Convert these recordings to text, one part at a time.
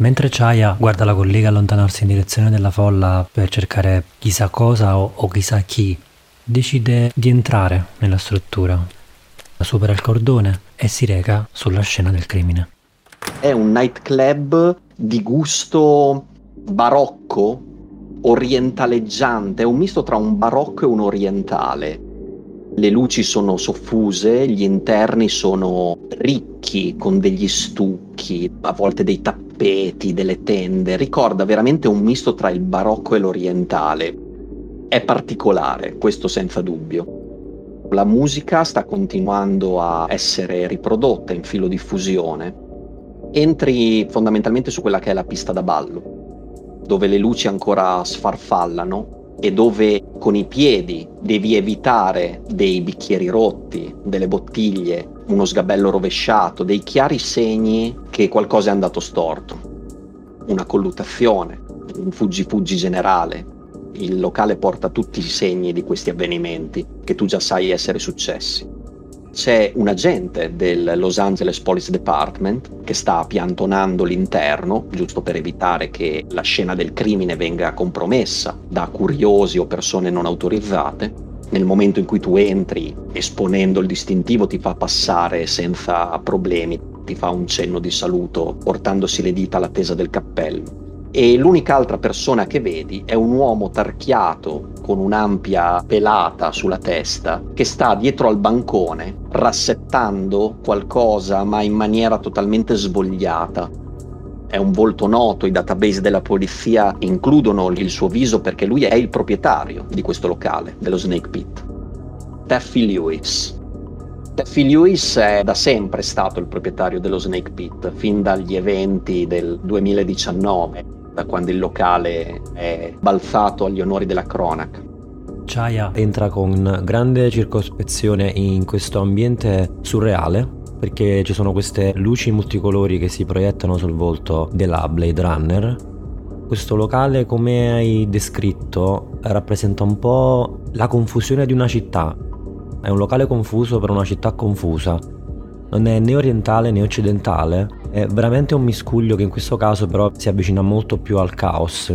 Mentre Chaya guarda la collega allontanarsi in direzione della folla per cercare chissà cosa o, o chissà chi, decide di entrare nella struttura, supera il cordone e si reca sulla scena del crimine. È un nightclub di gusto barocco, orientaleggiante, è un misto tra un barocco e un orientale. Le luci sono soffuse, gli interni sono ricchi con degli stucchi, a volte dei tappeti, delle tende. Ricorda veramente un misto tra il barocco e l'orientale. È particolare, questo senza dubbio. La musica sta continuando a essere riprodotta in filo diffusione. Entri fondamentalmente su quella che è la pista da ballo, dove le luci ancora sfarfallano e dove con i piedi devi evitare dei bicchieri rotti, delle bottiglie, uno sgabello rovesciato, dei chiari segni che qualcosa è andato storto. Una colluttazione, un fuggi-fuggi generale. Il locale porta tutti i segni di questi avvenimenti che tu già sai essere successi c'è un agente del Los Angeles Police Department che sta piantonando l'interno, giusto per evitare che la scena del crimine venga compromessa da curiosi o persone non autorizzate. Nel momento in cui tu entri, esponendo il distintivo, ti fa passare senza problemi, ti fa un cenno di saluto portandosi le dita all'attesa del cappello e l'unica altra persona che vedi è un uomo tarchiato con un'ampia pelata sulla testa che sta dietro al bancone rassettando qualcosa ma in maniera totalmente svogliata. È un volto noto, i database della polizia includono il suo viso perché lui è il proprietario di questo locale, dello Snake Pit. Taffy Lewis. Taffy Lewis è da sempre stato il proprietario dello Snake Pit, fin dagli eventi del 2019 da quando il locale è balzato agli onori della cronaca. Chaya entra con grande circospezione in questo ambiente surreale perché ci sono queste luci multicolori che si proiettano sul volto della Blade Runner. Questo locale, come hai descritto, rappresenta un po' la confusione di una città. È un locale confuso per una città confusa non è né orientale né occidentale, è veramente un miscuglio che in questo caso però si avvicina molto più al caos.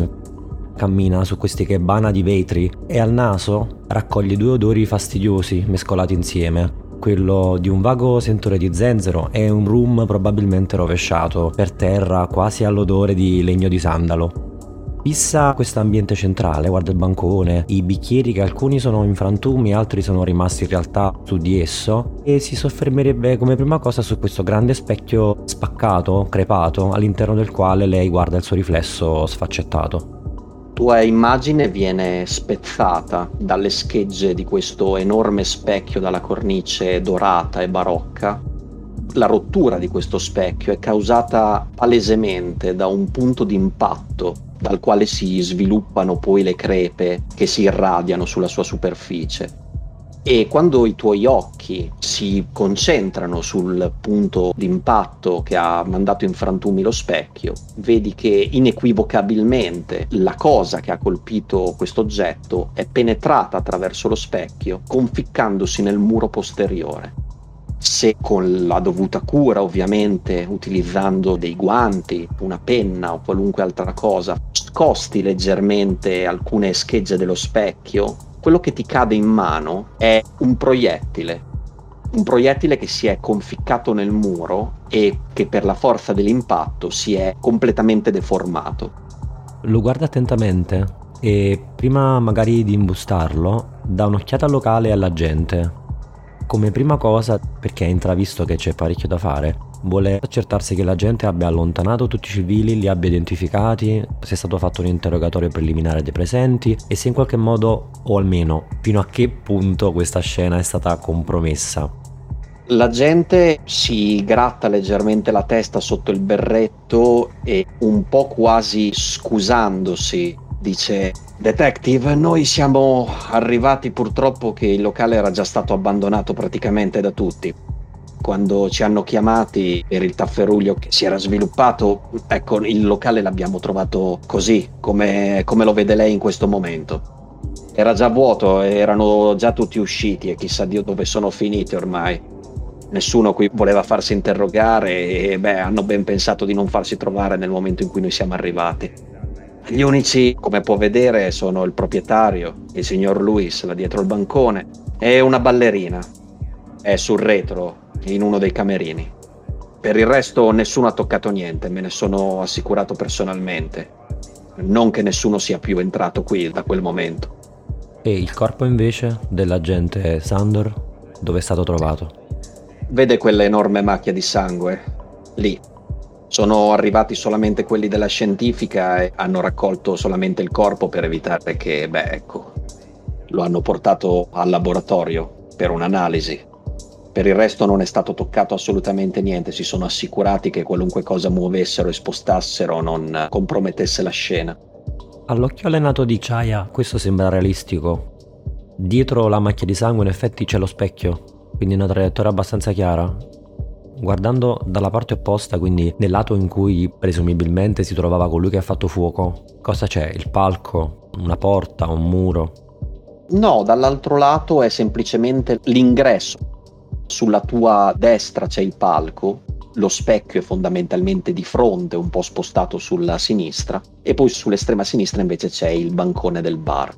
Cammina su questi kebana di vetri e al naso raccoglie due odori fastidiosi mescolati insieme. Quello di un vago sentore di zenzero e un rum probabilmente rovesciato per terra quasi all'odore di legno di sandalo. Fissa questo ambiente centrale, guarda il bancone, i bicchieri che alcuni sono in frantumi, altri sono rimasti in realtà su di esso e si soffermerebbe come prima cosa su questo grande specchio spaccato, crepato, all'interno del quale lei guarda il suo riflesso sfaccettato tua immagine viene spezzata dalle schegge di questo enorme specchio dalla cornice dorata e barocca. La rottura di questo specchio è causata palesemente da un punto di impatto dal quale si sviluppano poi le crepe che si irradiano sulla sua superficie. E quando i tuoi occhi si concentrano sul punto d'impatto che ha mandato in frantumi lo specchio, vedi che inequivocabilmente la cosa che ha colpito questo oggetto è penetrata attraverso lo specchio, conficcandosi nel muro posteriore se con la dovuta cura ovviamente utilizzando dei guanti, una penna o qualunque altra cosa, scosti leggermente alcune schegge dello specchio, quello che ti cade in mano è un proiettile. Un proiettile che si è conficcato nel muro e che per la forza dell'impatto si è completamente deformato. Lo guarda attentamente e prima magari di imbustarlo dà un'occhiata al locale e alla gente come prima cosa, perché ha intravisto che c'è parecchio da fare, vuole accertarsi che la gente abbia allontanato tutti i civili, li abbia identificati, se è stato fatto un interrogatorio preliminare dei presenti e se in qualche modo, o almeno fino a che punto questa scena è stata compromessa. La gente si gratta leggermente la testa sotto il berretto e un po' quasi scusandosi dice Detective, noi siamo arrivati purtroppo che il locale era già stato abbandonato praticamente da tutti. Quando ci hanno chiamati per il tafferuglio che si era sviluppato, ecco, il locale l'abbiamo trovato così, come, come lo vede lei in questo momento. Era già vuoto, erano già tutti usciti e chissà Dio dove sono finiti ormai. Nessuno qui voleva farsi interrogare e beh, hanno ben pensato di non farsi trovare nel momento in cui noi siamo arrivati. Gli unici, come può vedere, sono il proprietario, il signor Luis, là dietro il bancone, e una ballerina. È sul retro, in uno dei camerini. Per il resto nessuno ha toccato niente, me ne sono assicurato personalmente. Non che nessuno sia più entrato qui da quel momento. E il corpo invece dell'agente Sandor dove è stato trovato? Vede quell'enorme macchia di sangue? Lì. Sono arrivati solamente quelli della scientifica e hanno raccolto solamente il corpo per evitare che, beh, ecco, lo hanno portato al laboratorio per un'analisi. Per il resto non è stato toccato assolutamente niente, si sono assicurati che qualunque cosa muovessero e spostassero non compromettesse la scena. All'occhio allenato di Chaya questo sembra realistico. Dietro la macchia di sangue in effetti c'è lo specchio, quindi una traiettoria abbastanza chiara. Guardando dalla parte opposta, quindi nel lato in cui presumibilmente si trovava colui che ha fatto fuoco, cosa c'è? Il palco? Una porta? Un muro? No, dall'altro lato è semplicemente l'ingresso. Sulla tua destra c'è il palco, lo specchio è fondamentalmente di fronte, un po' spostato sulla sinistra, e poi sull'estrema sinistra invece c'è il bancone del bar.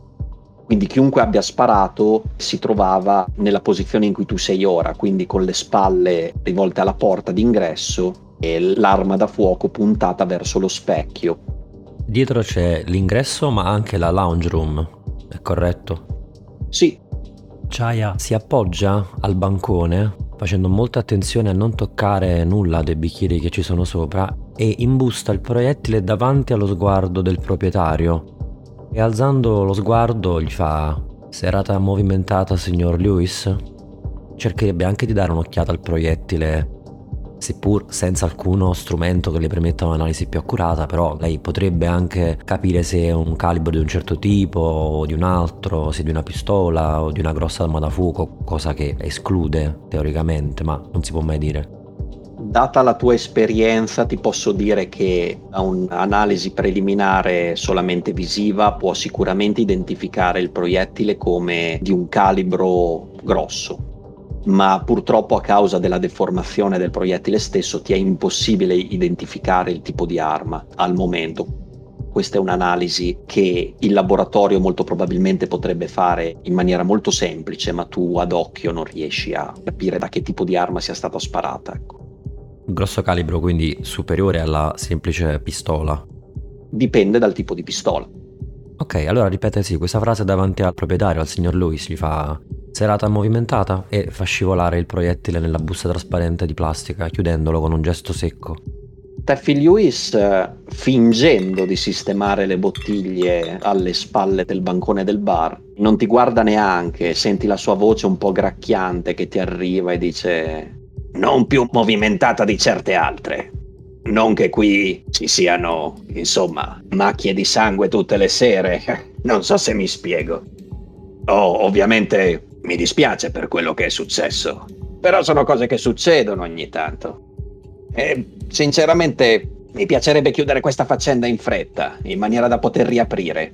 Quindi chiunque abbia sparato si trovava nella posizione in cui tu sei ora, quindi con le spalle rivolte alla porta d'ingresso e l'arma da fuoco puntata verso lo specchio. Dietro c'è l'ingresso ma anche la lounge room, è corretto? Sì. Chaya si appoggia al bancone facendo molta attenzione a non toccare nulla dei bicchieri che ci sono sopra e imbusta il proiettile davanti allo sguardo del proprietario e alzando lo sguardo gli fa Serata movimentata, signor Lewis? Cercherebbe anche di dare un'occhiata al proiettile, seppur senza alcuno strumento che le permetta un'analisi più accurata, però lei potrebbe anche capire se è un calibro di un certo tipo o di un altro, se di una pistola o di una grossa arma da fuoco, cosa che esclude teoricamente, ma non si può mai dire data la tua esperienza, ti posso dire che da un'analisi preliminare solamente visiva può sicuramente identificare il proiettile come di un calibro grosso, ma purtroppo a causa della deformazione del proiettile stesso ti è impossibile identificare il tipo di arma al momento. Questa è un'analisi che il laboratorio molto probabilmente potrebbe fare in maniera molto semplice, ma tu ad occhio non riesci a capire da che tipo di arma sia stata sparata. Ecco. Grosso calibro, quindi superiore alla semplice pistola. Dipende dal tipo di pistola. Ok, allora ripete sì, questa frase davanti al proprietario, al signor Lewis, gli fa serata movimentata e fa scivolare il proiettile nella busta trasparente di plastica, chiudendolo con un gesto secco. Taffy Lewis, eh, fingendo di sistemare le bottiglie alle spalle del bancone del bar, non ti guarda neanche, senti la sua voce un po' gracchiante che ti arriva e dice non più movimentata di certe altre. Non che qui ci siano, insomma, macchie di sangue tutte le sere. Non so se mi spiego. Oh, ovviamente mi dispiace per quello che è successo. Però sono cose che succedono ogni tanto. E sinceramente mi piacerebbe chiudere questa faccenda in fretta, in maniera da poter riaprire.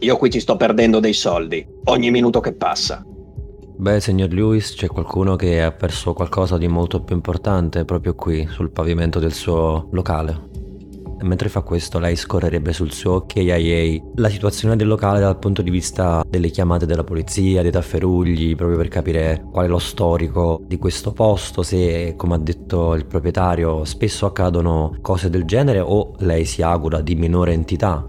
Io qui ci sto perdendo dei soldi, ogni minuto che passa. Beh, signor Lewis, c'è qualcuno che ha perso qualcosa di molto più importante proprio qui, sul pavimento del suo locale. E mentre fa questo, lei scorrerebbe sul suo KIA la situazione del locale dal punto di vista delle chiamate della polizia, dei tafferugli, proprio per capire qual è lo storico di questo posto, se, come ha detto il proprietario, spesso accadono cose del genere o lei si augura di minore entità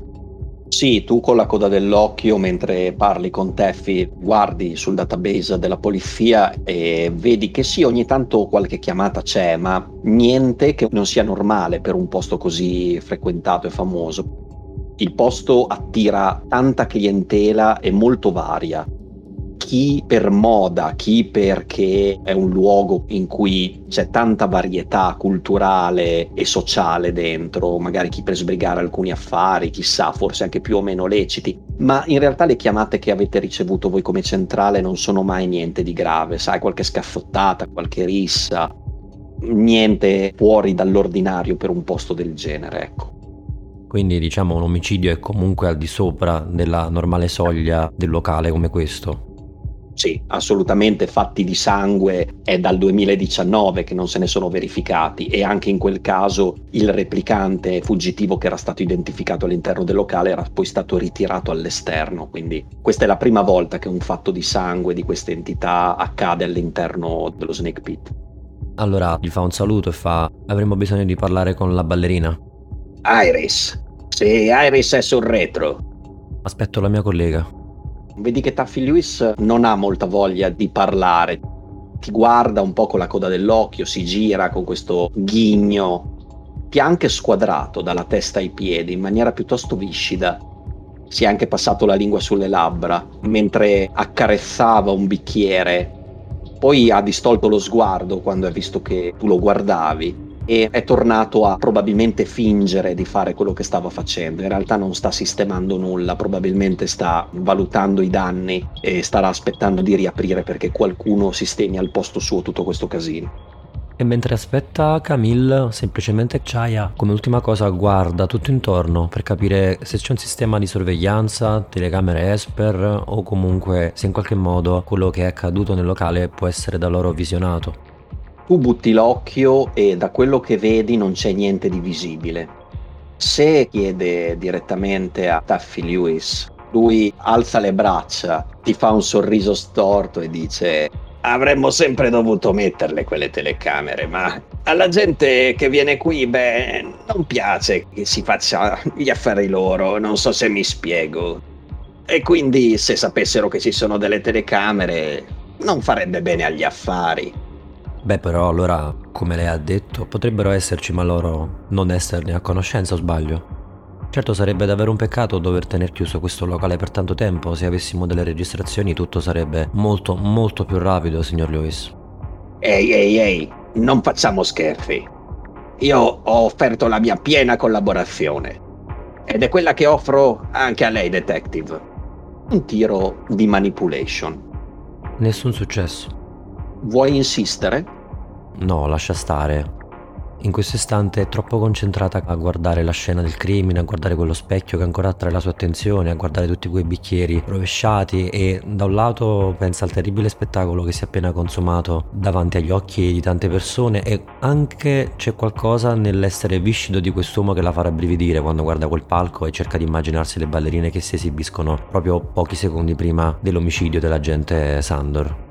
sì, tu con la coda dell'occhio mentre parli con Teffi guardi sul database della polizia e vedi che sì, ogni tanto qualche chiamata c'è, ma niente che non sia normale per un posto così frequentato e famoso. Il posto attira tanta clientela e molto varia chi per moda, chi perché è un luogo in cui c'è tanta varietà culturale e sociale dentro, magari chi per sbrigare alcuni affari, chissà, forse anche più o meno leciti, ma in realtà le chiamate che avete ricevuto voi come centrale non sono mai niente di grave, sai, qualche scaffottata, qualche rissa, niente fuori dall'ordinario per un posto del genere, ecco. Quindi diciamo un omicidio è comunque al di sopra della normale soglia del locale come questo. Sì, assolutamente fatti di sangue è dal 2019 che non se ne sono verificati e anche in quel caso il replicante fuggitivo che era stato identificato all'interno del locale era poi stato ritirato all'esterno, quindi questa è la prima volta che un fatto di sangue di questa entità accade all'interno dello Snake Pit. Allora gli fa un saluto e fa avremmo bisogno di parlare con la ballerina. Iris. Sì, Iris è sul retro. Aspetto la mia collega. Vedi che Taffy Lewis non ha molta voglia di parlare. Ti guarda un po' con la coda dell'occhio, si gira con questo ghigno. Ti ha anche squadrato dalla testa ai piedi in maniera piuttosto viscida. Si è anche passato la lingua sulle labbra mentre accarezzava un bicchiere. Poi ha distolto lo sguardo quando ha visto che tu lo guardavi e è tornato a probabilmente fingere di fare quello che stava facendo. In realtà non sta sistemando nulla, probabilmente sta valutando i danni e starà aspettando di riaprire perché qualcuno sistemi al posto suo tutto questo casino. E mentre aspetta Camille, semplicemente Chaya come ultima cosa guarda tutto intorno per capire se c'è un sistema di sorveglianza, telecamere Esper o comunque se in qualche modo quello che è accaduto nel locale può essere da loro visionato. Tu butti l'occhio e da quello che vedi non c'è niente di visibile. Se chiede direttamente a Taffy Lewis, lui alza le braccia, ti fa un sorriso storto e dice avremmo sempre dovuto metterle quelle telecamere, ma alla gente che viene qui, beh, non piace che si faccia gli affari loro, non so se mi spiego. E quindi se sapessero che ci sono delle telecamere, non farebbe bene agli affari. Beh, però allora, come lei ha detto, potrebbero esserci, ma loro non esserne a conoscenza o sbaglio? Certo sarebbe davvero un peccato dover tenere chiuso questo locale per tanto tempo, se avessimo delle registrazioni tutto sarebbe molto molto più rapido, signor Lewis. Ehi, ehi, ehi, non facciamo scherzi. Io ho offerto la mia piena collaborazione. Ed è quella che offro anche a lei, detective. Un tiro di manipulation. Nessun successo. Vuoi insistere? No, lascia stare. In questo istante è troppo concentrata a guardare la scena del crimine, a guardare quello specchio che ancora attrae la sua attenzione, a guardare tutti quei bicchieri rovesciati e da un lato pensa al terribile spettacolo che si è appena consumato davanti agli occhi di tante persone e anche c'è qualcosa nell'essere viscido di quest'uomo che la farà brividire quando guarda quel palco e cerca di immaginarsi le ballerine che si esibiscono proprio pochi secondi prima dell'omicidio dell'agente Sandor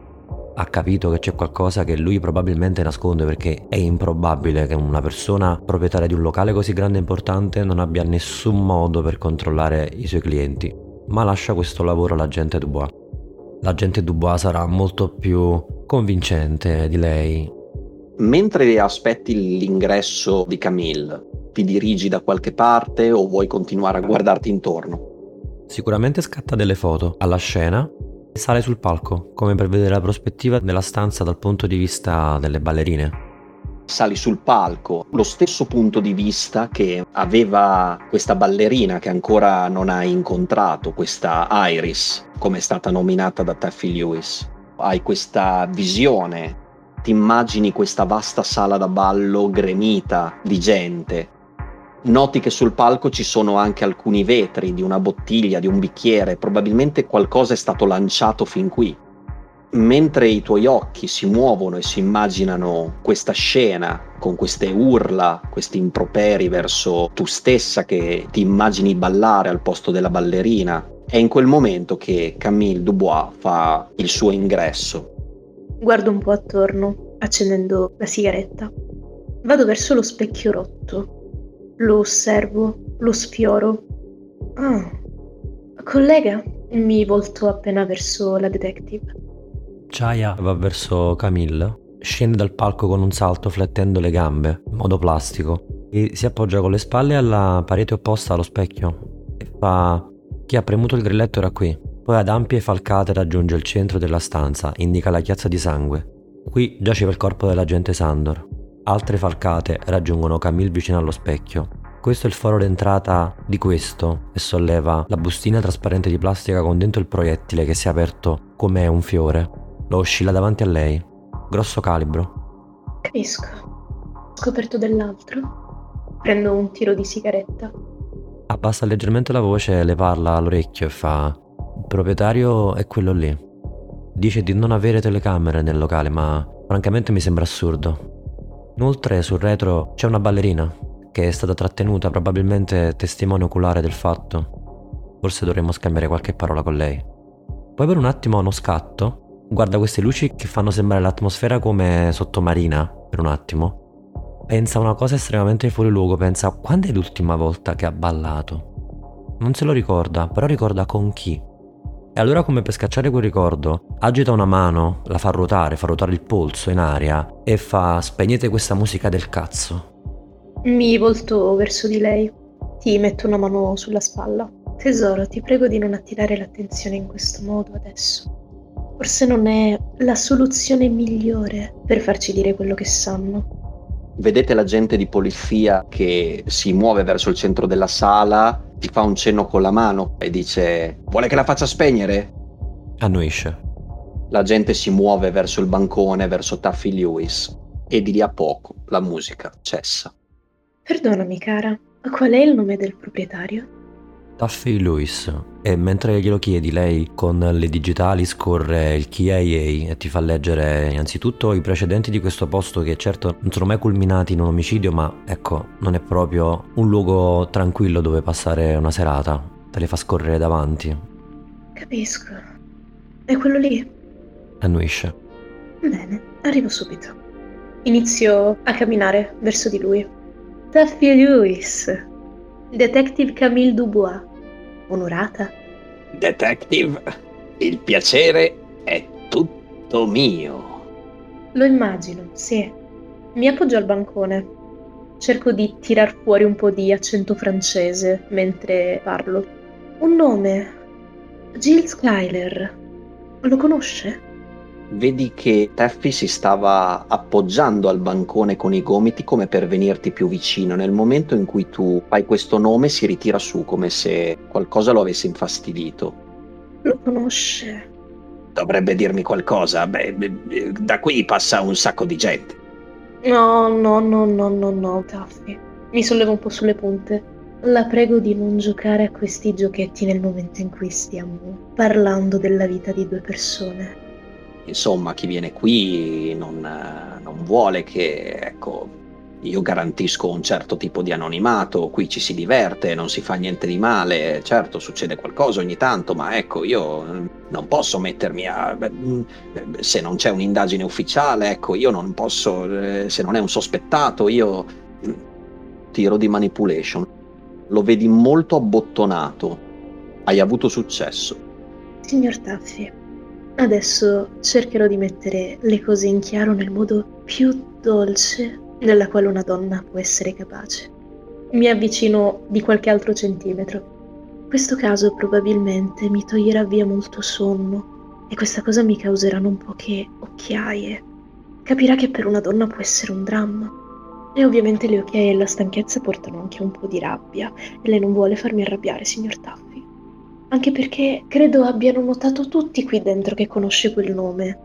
ha capito che c'è qualcosa che lui probabilmente nasconde perché è improbabile che una persona proprietaria di un locale così grande e importante non abbia nessun modo per controllare i suoi clienti, ma lascia questo lavoro all'agente Dubois. L'agente Dubois sarà molto più convincente di lei. Mentre aspetti l'ingresso di Camille, ti dirigi da qualche parte o vuoi continuare a guardarti intorno? Sicuramente scatta delle foto alla scena Sale sul palco, come per vedere la prospettiva della stanza dal punto di vista delle ballerine. Sali sul palco, lo stesso punto di vista che aveva questa ballerina che ancora non hai incontrato, questa Iris, come è stata nominata da Taffy Lewis. Hai questa visione, ti immagini questa vasta sala da ballo gremita di gente, Noti che sul palco ci sono anche alcuni vetri di una bottiglia, di un bicchiere, probabilmente qualcosa è stato lanciato fin qui. Mentre i tuoi occhi si muovono e si immaginano questa scena con queste urla, questi improperi verso tu stessa che ti immagini ballare al posto della ballerina, è in quel momento che Camille Dubois fa il suo ingresso. Guardo un po' attorno, accendendo la sigaretta. Vado verso lo specchio rotto lo osservo, lo sfioro. Ah, collega, mi volto appena verso la detective. Chaya va verso Camille, scende dal palco con un salto flettendo le gambe, in modo plastico, e si appoggia con le spalle alla parete opposta allo specchio e fa... Chi ha premuto il grilletto era qui. Poi ad ampie falcate raggiunge il centro della stanza, indica la chiazza di sangue. Qui giaceva il corpo dell'agente Sandor. Altre falcate raggiungono Camille vicino allo specchio. Questo è il foro d'entrata di questo e solleva la bustina trasparente di plastica con dentro il proiettile che si è aperto come un fiore. Lo oscilla davanti a lei. Grosso calibro. Capisco. Scoperto dell'altro. Prendo un tiro di sigaretta. Abbassa leggermente la voce, le parla all'orecchio e fa... Il proprietario è quello lì. dice di non avere telecamere nel locale, ma francamente mi sembra assurdo. Inoltre sul retro c'è una ballerina che è stata trattenuta, probabilmente testimone oculare del fatto. Forse dovremmo scambiare qualche parola con lei. Poi per un attimo uno scatto, guarda queste luci che fanno sembrare l'atmosfera come sottomarina, per un attimo. Pensa a una cosa estremamente fuori luogo, pensa quando è l'ultima volta che ha ballato. Non se lo ricorda, però ricorda con chi. E allora come per scacciare quel ricordo, agita una mano, la fa ruotare, fa ruotare il polso in aria e fa spegnete questa musica del cazzo. Mi volto verso di lei. Ti metto una mano sulla spalla. Tesoro, ti prego di non attirare l'attenzione in questo modo adesso. Forse non è la soluzione migliore per farci dire quello che sanno. Vedete l'agente di polizia che si muove verso il centro della sala, ti fa un cenno con la mano e dice: Vuole che la faccia spegnere? Annuisce. L'agente si muove verso il bancone, verso Taffy Lewis, e di lì a poco la musica cessa. Perdonami, cara, ma qual è il nome del proprietario? Taffy Lewis e mentre glielo chiedi lei con le digitali scorre il KIA e ti fa leggere innanzitutto i precedenti di questo posto che certo non sono mai culminati in un omicidio ma ecco non è proprio un luogo tranquillo dove passare una serata, te le fa scorrere davanti. Capisco. È quello lì? Annuisce. Bene, arrivo subito. Inizio a camminare verso di lui. Taffy Lewis, Detective Camille Dubois onorata. Detective, il piacere è tutto mio. Lo immagino, sì. Mi appoggio al bancone. Cerco di tirar fuori un po' di accento francese mentre parlo. Un nome. Jill Skyler. Lo conosce? Vedi che Teffy si stava appoggiando al bancone con i gomiti come per venirti più vicino. Nel momento in cui tu fai questo nome si ritira su come se qualcosa lo avesse infastidito. Lo conosce. Dovrebbe dirmi qualcosa. Beh, da qui passa un sacco di gente. No, no, no, no, no, no, Taffy. Mi sollevo un po' sulle punte. La prego di non giocare a questi giochetti nel momento in cui stiamo parlando della vita di due persone insomma chi viene qui non, non vuole che, ecco, io garantisco un certo tipo di anonimato, qui ci si diverte, non si fa niente di male, certo succede qualcosa ogni tanto, ma ecco io non posso mettermi a... se non c'è un'indagine ufficiale, ecco io non posso, eh, se non è un sospettato, io tiro di manipulation. Lo vedi molto abbottonato, hai avuto successo. Signor Taffi, Adesso cercherò di mettere le cose in chiaro nel modo più dolce nella quale una donna può essere capace. Mi avvicino di qualche altro centimetro. Questo caso probabilmente mi toglierà via molto sonno e questa cosa mi causerà non poche occhiaie. Capirà che per una donna può essere un dramma. E ovviamente le occhiaie e la stanchezza portano anche un po' di rabbia e lei non vuole farmi arrabbiare, signor Taffy anche perché credo abbiano notato tutti qui dentro che conosce quel nome.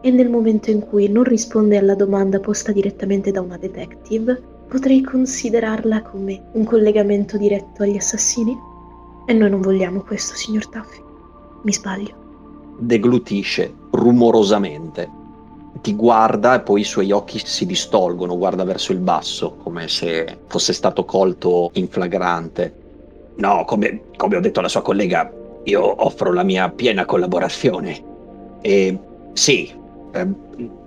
E nel momento in cui non risponde alla domanda posta direttamente da una detective, potrei considerarla come un collegamento diretto agli assassini? E noi non vogliamo questo, signor Taffy. Mi sbaglio. Deglutisce rumorosamente. Ti guarda e poi i suoi occhi si distolgono, guarda verso il basso, come se fosse stato colto in flagrante. No, come, come ho detto alla sua collega, io offro la mia piena collaborazione. E sì, eh,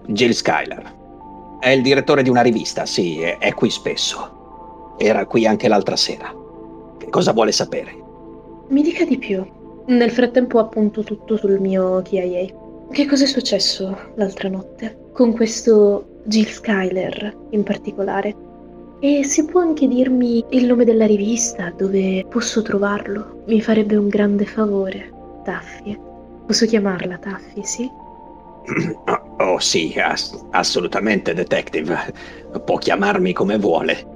Jill Skyler. È il direttore di una rivista, sì, è, è qui spesso. Era qui anche l'altra sera. Che cosa vuole sapere? Mi dica di più. Nel frattempo appunto tutto sul mio KIA. Che cosa è successo l'altra notte? Con questo Jill Skyler in particolare. E se può anche dirmi il nome della rivista, dove posso trovarlo? Mi farebbe un grande favore. Taffy. Posso chiamarla Taffy, sì? Oh sì, ass- assolutamente, detective. Può chiamarmi come vuole.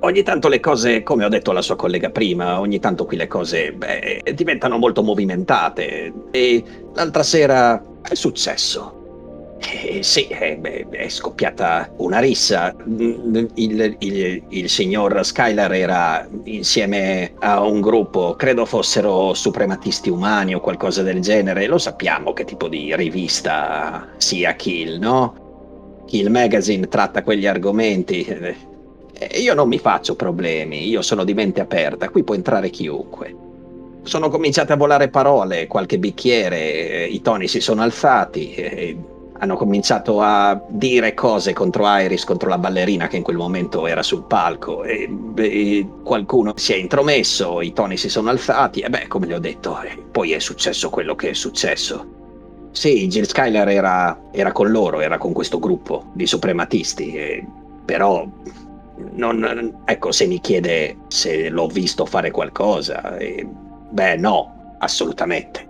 Ogni tanto le cose, come ho detto alla sua collega prima, ogni tanto qui le cose beh, diventano molto movimentate. E l'altra sera è successo. Eh, sì, eh, beh, è scoppiata una rissa. Il, il, il, signor Skylar era insieme a un gruppo, credo fossero suprematisti umani o qualcosa del genere. Lo sappiamo che tipo di rivista sia Kill, no? Kill Magazine tratta quegli argomenti. Eh, io non mi faccio problemi, io sono di mente aperta, qui può entrare chiunque. Sono cominciate a volare parole, qualche bicchiere, i toni si sono alzati hanno cominciato a dire cose contro Iris, contro la ballerina che in quel momento era sul palco e, e qualcuno si è intromesso, i toni si sono alzati e beh, come le ho detto, eh, poi è successo quello che è successo. Sì, Jill Skyler era, era con loro, era con questo gruppo di suprematisti, e, però non, ecco, se mi chiede se l'ho visto fare qualcosa, e, beh no, assolutamente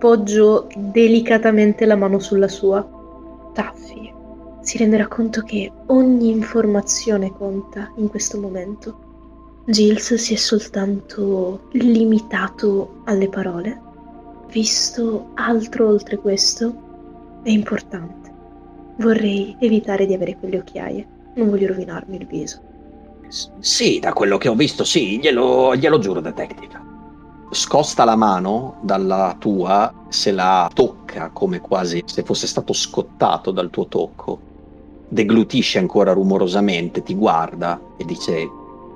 Poggio delicatamente la mano sulla sua. Taffy si renderà conto che ogni informazione conta in questo momento. Giles si è soltanto limitato alle parole. Visto altro oltre questo, è importante. Vorrei evitare di avere quelle occhiaie. Non voglio rovinarmi il viso. S- sì, da quello che ho visto, sì, glielo, glielo giuro, detective scosta la mano dalla tua, se la tocca come quasi se fosse stato scottato dal tuo tocco, deglutisce ancora rumorosamente, ti guarda e dice: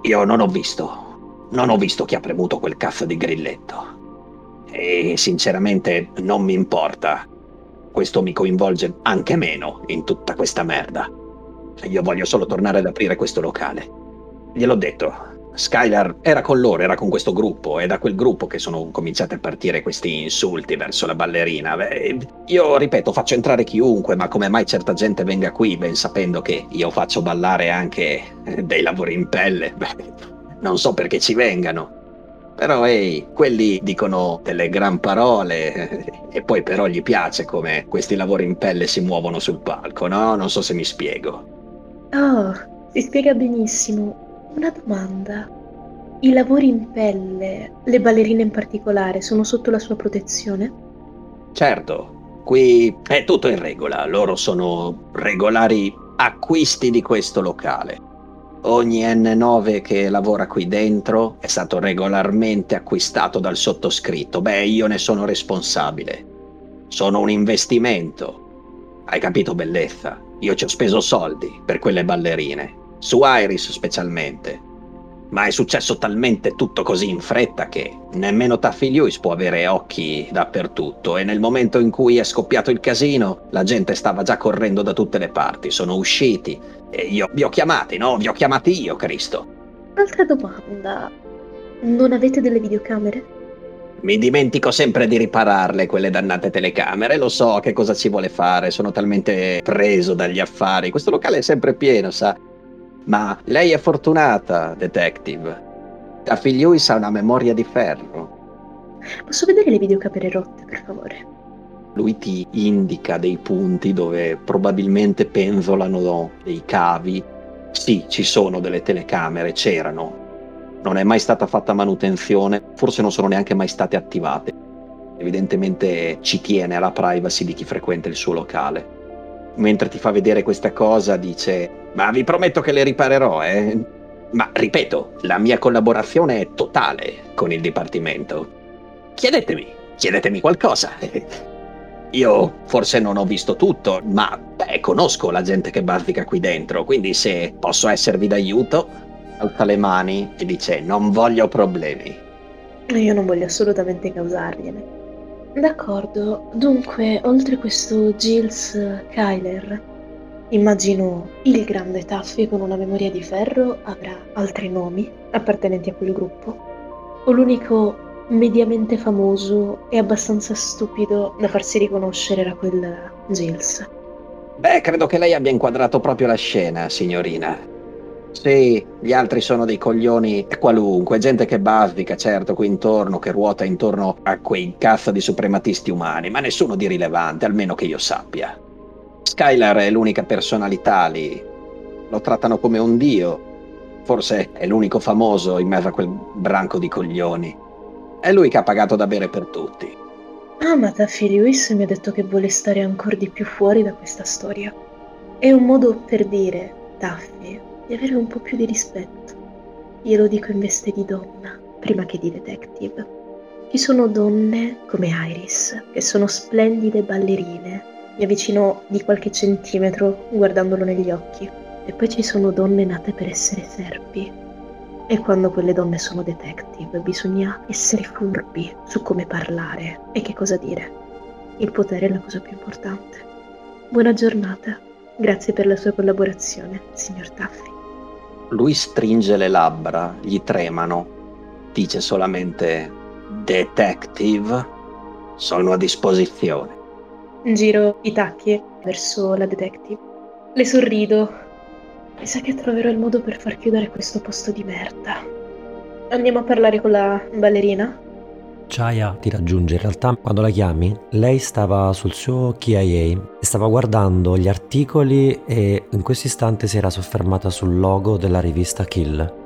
Io non ho visto, non ho visto chi ha premuto quel cazzo di grilletto. E sinceramente non mi importa. Questo mi coinvolge anche meno in tutta questa merda. Io voglio solo tornare ad aprire questo locale. Gliel'ho detto, Skylar era con loro, era con questo gruppo, è da quel gruppo che sono cominciati a partire questi insulti verso la ballerina. Io ripeto, faccio entrare chiunque, ma come mai certa gente venga qui ben sapendo che io faccio ballare anche eh, dei lavori in pelle? Beh, non so perché ci vengano. Però ehi, quelli dicono delle gran parole e poi però gli piace come questi lavori in pelle si muovono sul palco, no? Non so se mi spiego. Oh, si spiega benissimo. Una domanda. I lavori in pelle, le ballerine in particolare, sono sotto la sua protezione? Certo, qui è tutto in regola, loro sono regolari acquisti di questo locale. Ogni N9 che lavora qui dentro è stato regolarmente acquistato dal sottoscritto. Beh, io ne sono responsabile. Sono un investimento. Hai capito, bellezza? Io ci ho speso soldi per quelle ballerine su Iris specialmente. Ma è successo talmente tutto così in fretta che nemmeno Taffy Lewis può avere occhi dappertutto e nel momento in cui è scoppiato il casino la gente stava già correndo da tutte le parti, sono usciti e io vi ho chiamati, no? Vi ho chiamati io, Cristo. Un'altra domanda. Non avete delle videocamere? Mi dimentico sempre di ripararle quelle dannate telecamere, lo so che cosa ci vuole fare, sono talmente preso dagli affari. Questo locale è sempre pieno, sa? Ma lei è fortunata, detective. Taffy Lewis ha una memoria di ferro. Posso vedere le videocamere rotte, per favore? Lui ti indica dei punti dove probabilmente penzolano dei cavi. Sì, ci sono delle telecamere, c'erano. Non è mai stata fatta manutenzione, forse non sono neanche mai state attivate. Evidentemente ci tiene alla privacy di chi frequenta il suo locale mentre ti fa vedere questa cosa dice ma vi prometto che le riparerò, eh? Ma ripeto, la mia collaborazione è totale con il Dipartimento. Chiedetemi, chiedetemi qualcosa. Io forse non ho visto tutto, ma beh, conosco la gente che bazzica qui dentro, quindi se posso esservi d'aiuto, alza le mani e dice non voglio problemi. Io non voglio assolutamente causargliene. D'accordo, dunque, oltre questo Giles Kyler, immagino il grande Taffy con una memoria di ferro avrà altri nomi appartenenti a quel gruppo? O l'unico mediamente famoso e abbastanza stupido da farsi riconoscere era quel Giles? Beh, credo che lei abbia inquadrato proprio la scena, signorina. Sì, gli altri sono dei coglioni qualunque, gente che bazzica, certo, qui intorno, che ruota intorno a quei cazzo di suprematisti umani, ma nessuno di rilevante, almeno che io sappia. Skylar è l'unica personalità lì. Lo trattano come un dio. Forse è l'unico famoso in mezzo a quel branco di coglioni. È lui che ha pagato da bere per tutti. Ah, ma Taffy Lewis mi ha detto che vuole stare ancora di più fuori da questa storia. È un modo per dire, Taffy, di avere un po' più di rispetto. Glielo dico in veste di donna, prima che di detective. Ci sono donne come Iris, che sono splendide ballerine. Mi avvicino di qualche centimetro guardandolo negli occhi. E poi ci sono donne nate per essere serpi. E quando quelle donne sono detective bisogna essere furbi su come parlare e che cosa dire. Il potere è la cosa più importante. Buona giornata. Grazie per la sua collaborazione, signor Taffy. Lui stringe le labbra, gli tremano, dice solamente Detective, sono a disposizione. Giro i tacchi verso la detective. Le sorrido mi sa che troverò il modo per far chiudere questo posto di merda. Andiamo a parlare con la ballerina? Chaya ti raggiunge. In realtà, quando la chiami, lei stava sul suo KIA e stava guardando gli articoli e in questo istante si era soffermata sul logo della rivista Kill.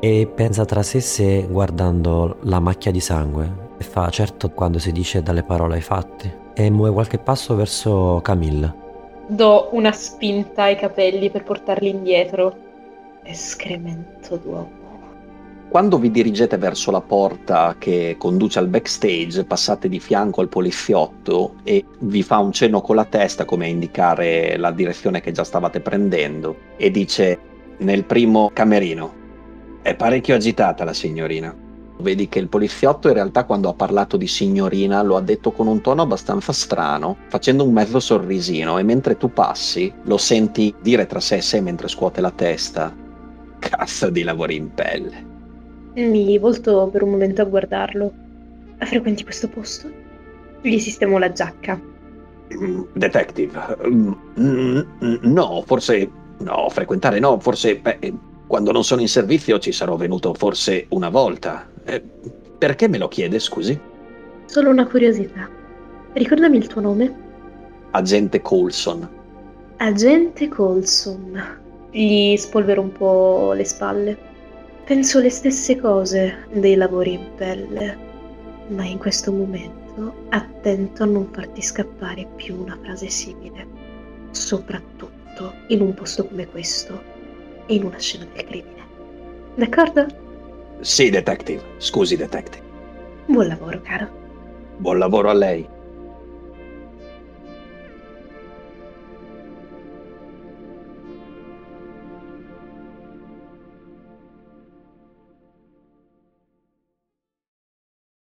E pensa tra sé sé guardando la macchia di sangue e fa certo quando si dice dalle parole ai fatti e muove qualche passo verso Camille do una spinta ai capelli per portarli indietro. Escremento d'uomo. Quando vi dirigete verso la porta che conduce al backstage, passate di fianco al poliziotto e vi fa un cenno con la testa come a indicare la direzione che già stavate prendendo e dice nel primo camerino. È parecchio agitata la signorina. Vedi che il poliziotto in realtà quando ha parlato di signorina lo ha detto con un tono abbastanza strano, facendo un mezzo sorrisino e mentre tu passi lo senti dire tra sé e sé mentre scuote la testa. Cazzo di lavori in pelle. Mi volto per un momento a guardarlo. Frequenti questo posto? Gli sistemo la giacca. Mm, detective, mm, no, forse no, frequentare no, forse beh, quando non sono in servizio ci sarò venuto forse una volta. Eh, perché me lo chiede, scusi? Solo una curiosità. Ricordami il tuo nome? Agente Coulson. Agente Coulson. Gli spolvero un po' le spalle. Penso le stesse cose dei lavori in pelle, ma in questo momento attento a non farti scappare più una frase simile, soprattutto in un posto come questo e in una scena del crimine. D'accordo? Sì, detective. Scusi, detective. Buon lavoro, caro. Buon lavoro a lei.